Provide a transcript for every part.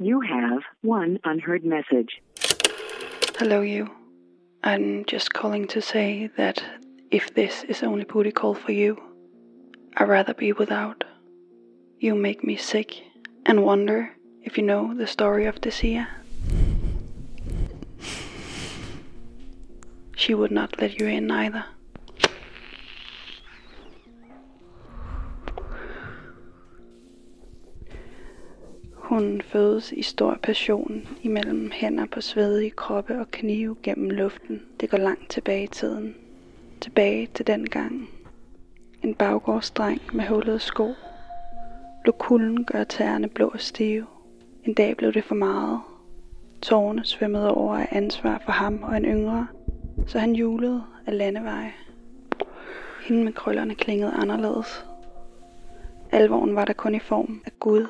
You have one unheard message. Hello, you. I'm just calling to say that if this is only booty call for you, I'd rather be without. You make me sick and wonder if you know the story of Desia. She would not let you in either. Hun fødes i stor passion imellem hænder på svedige kroppe og knive gennem luften. Det går langt tilbage i tiden. Tilbage til den gang. En baggårdsdreng med hullede sko. Lå kulden gør tæerne blå og stive. En dag blev det for meget. Tårne svømmede over af ansvar for ham og en yngre, så han julede af landeveje. Hende med krøllerne klingede anderledes. Alvoren var der kun i form af Gud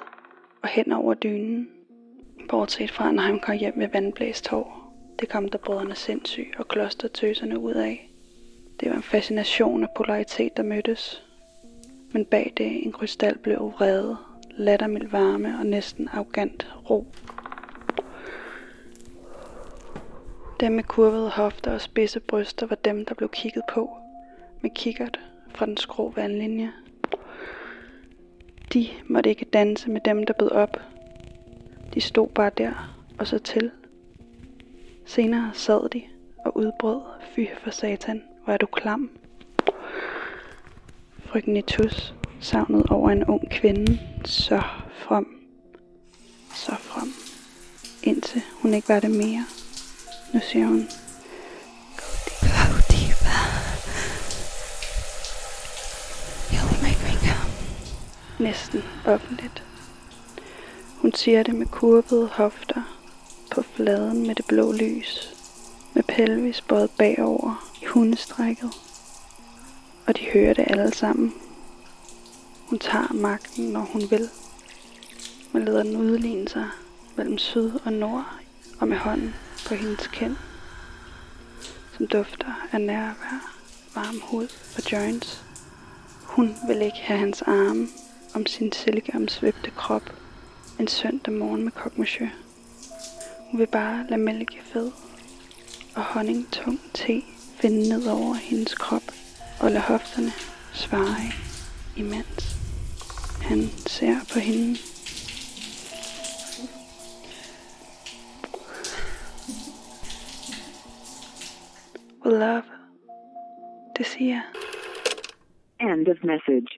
og hen over dynen. Bortset fra, når han kom hjem med vandblæst hår. Det kom der brødrene sindssyg og klostertøserne ud af. Det var en fascination af polaritet, der mødtes. Men bag det en krystal blev vrede, lattermild varme og næsten arrogant ro. Dem med kurvede hofter og spidse bryster var dem, der blev kigget på med kikkert fra den skrå vandlinje. De måtte ikke danse med dem, der bød op. De stod bare der og så til. Senere sad de og udbrød, fy for satan, hvor er du klam. Frygten i tus savnet over en ung kvinde, så from, så from, indtil hun ikke var det mere. Nu siger hun, næsten offentligt. Hun siger det med kurvede hofter på fladen med det blå lys, med pelvis bøjet bagover i hundestrækket. Og de hører det alle sammen. Hun tager magten, når hun vil. Man leder den udligne sig mellem syd og nord og med hånden på hendes kind, som dufter af nærvær, varm hud og joints. Hun vil ikke have hans arme om sin silkeomsvøbte krop en søndag morgen med kokmachø. Hun vil bare lade mælke fed og honningtung te finde ned over hendes krop og lade hofterne svare imens han ser på hende. With love, Desia. End of message.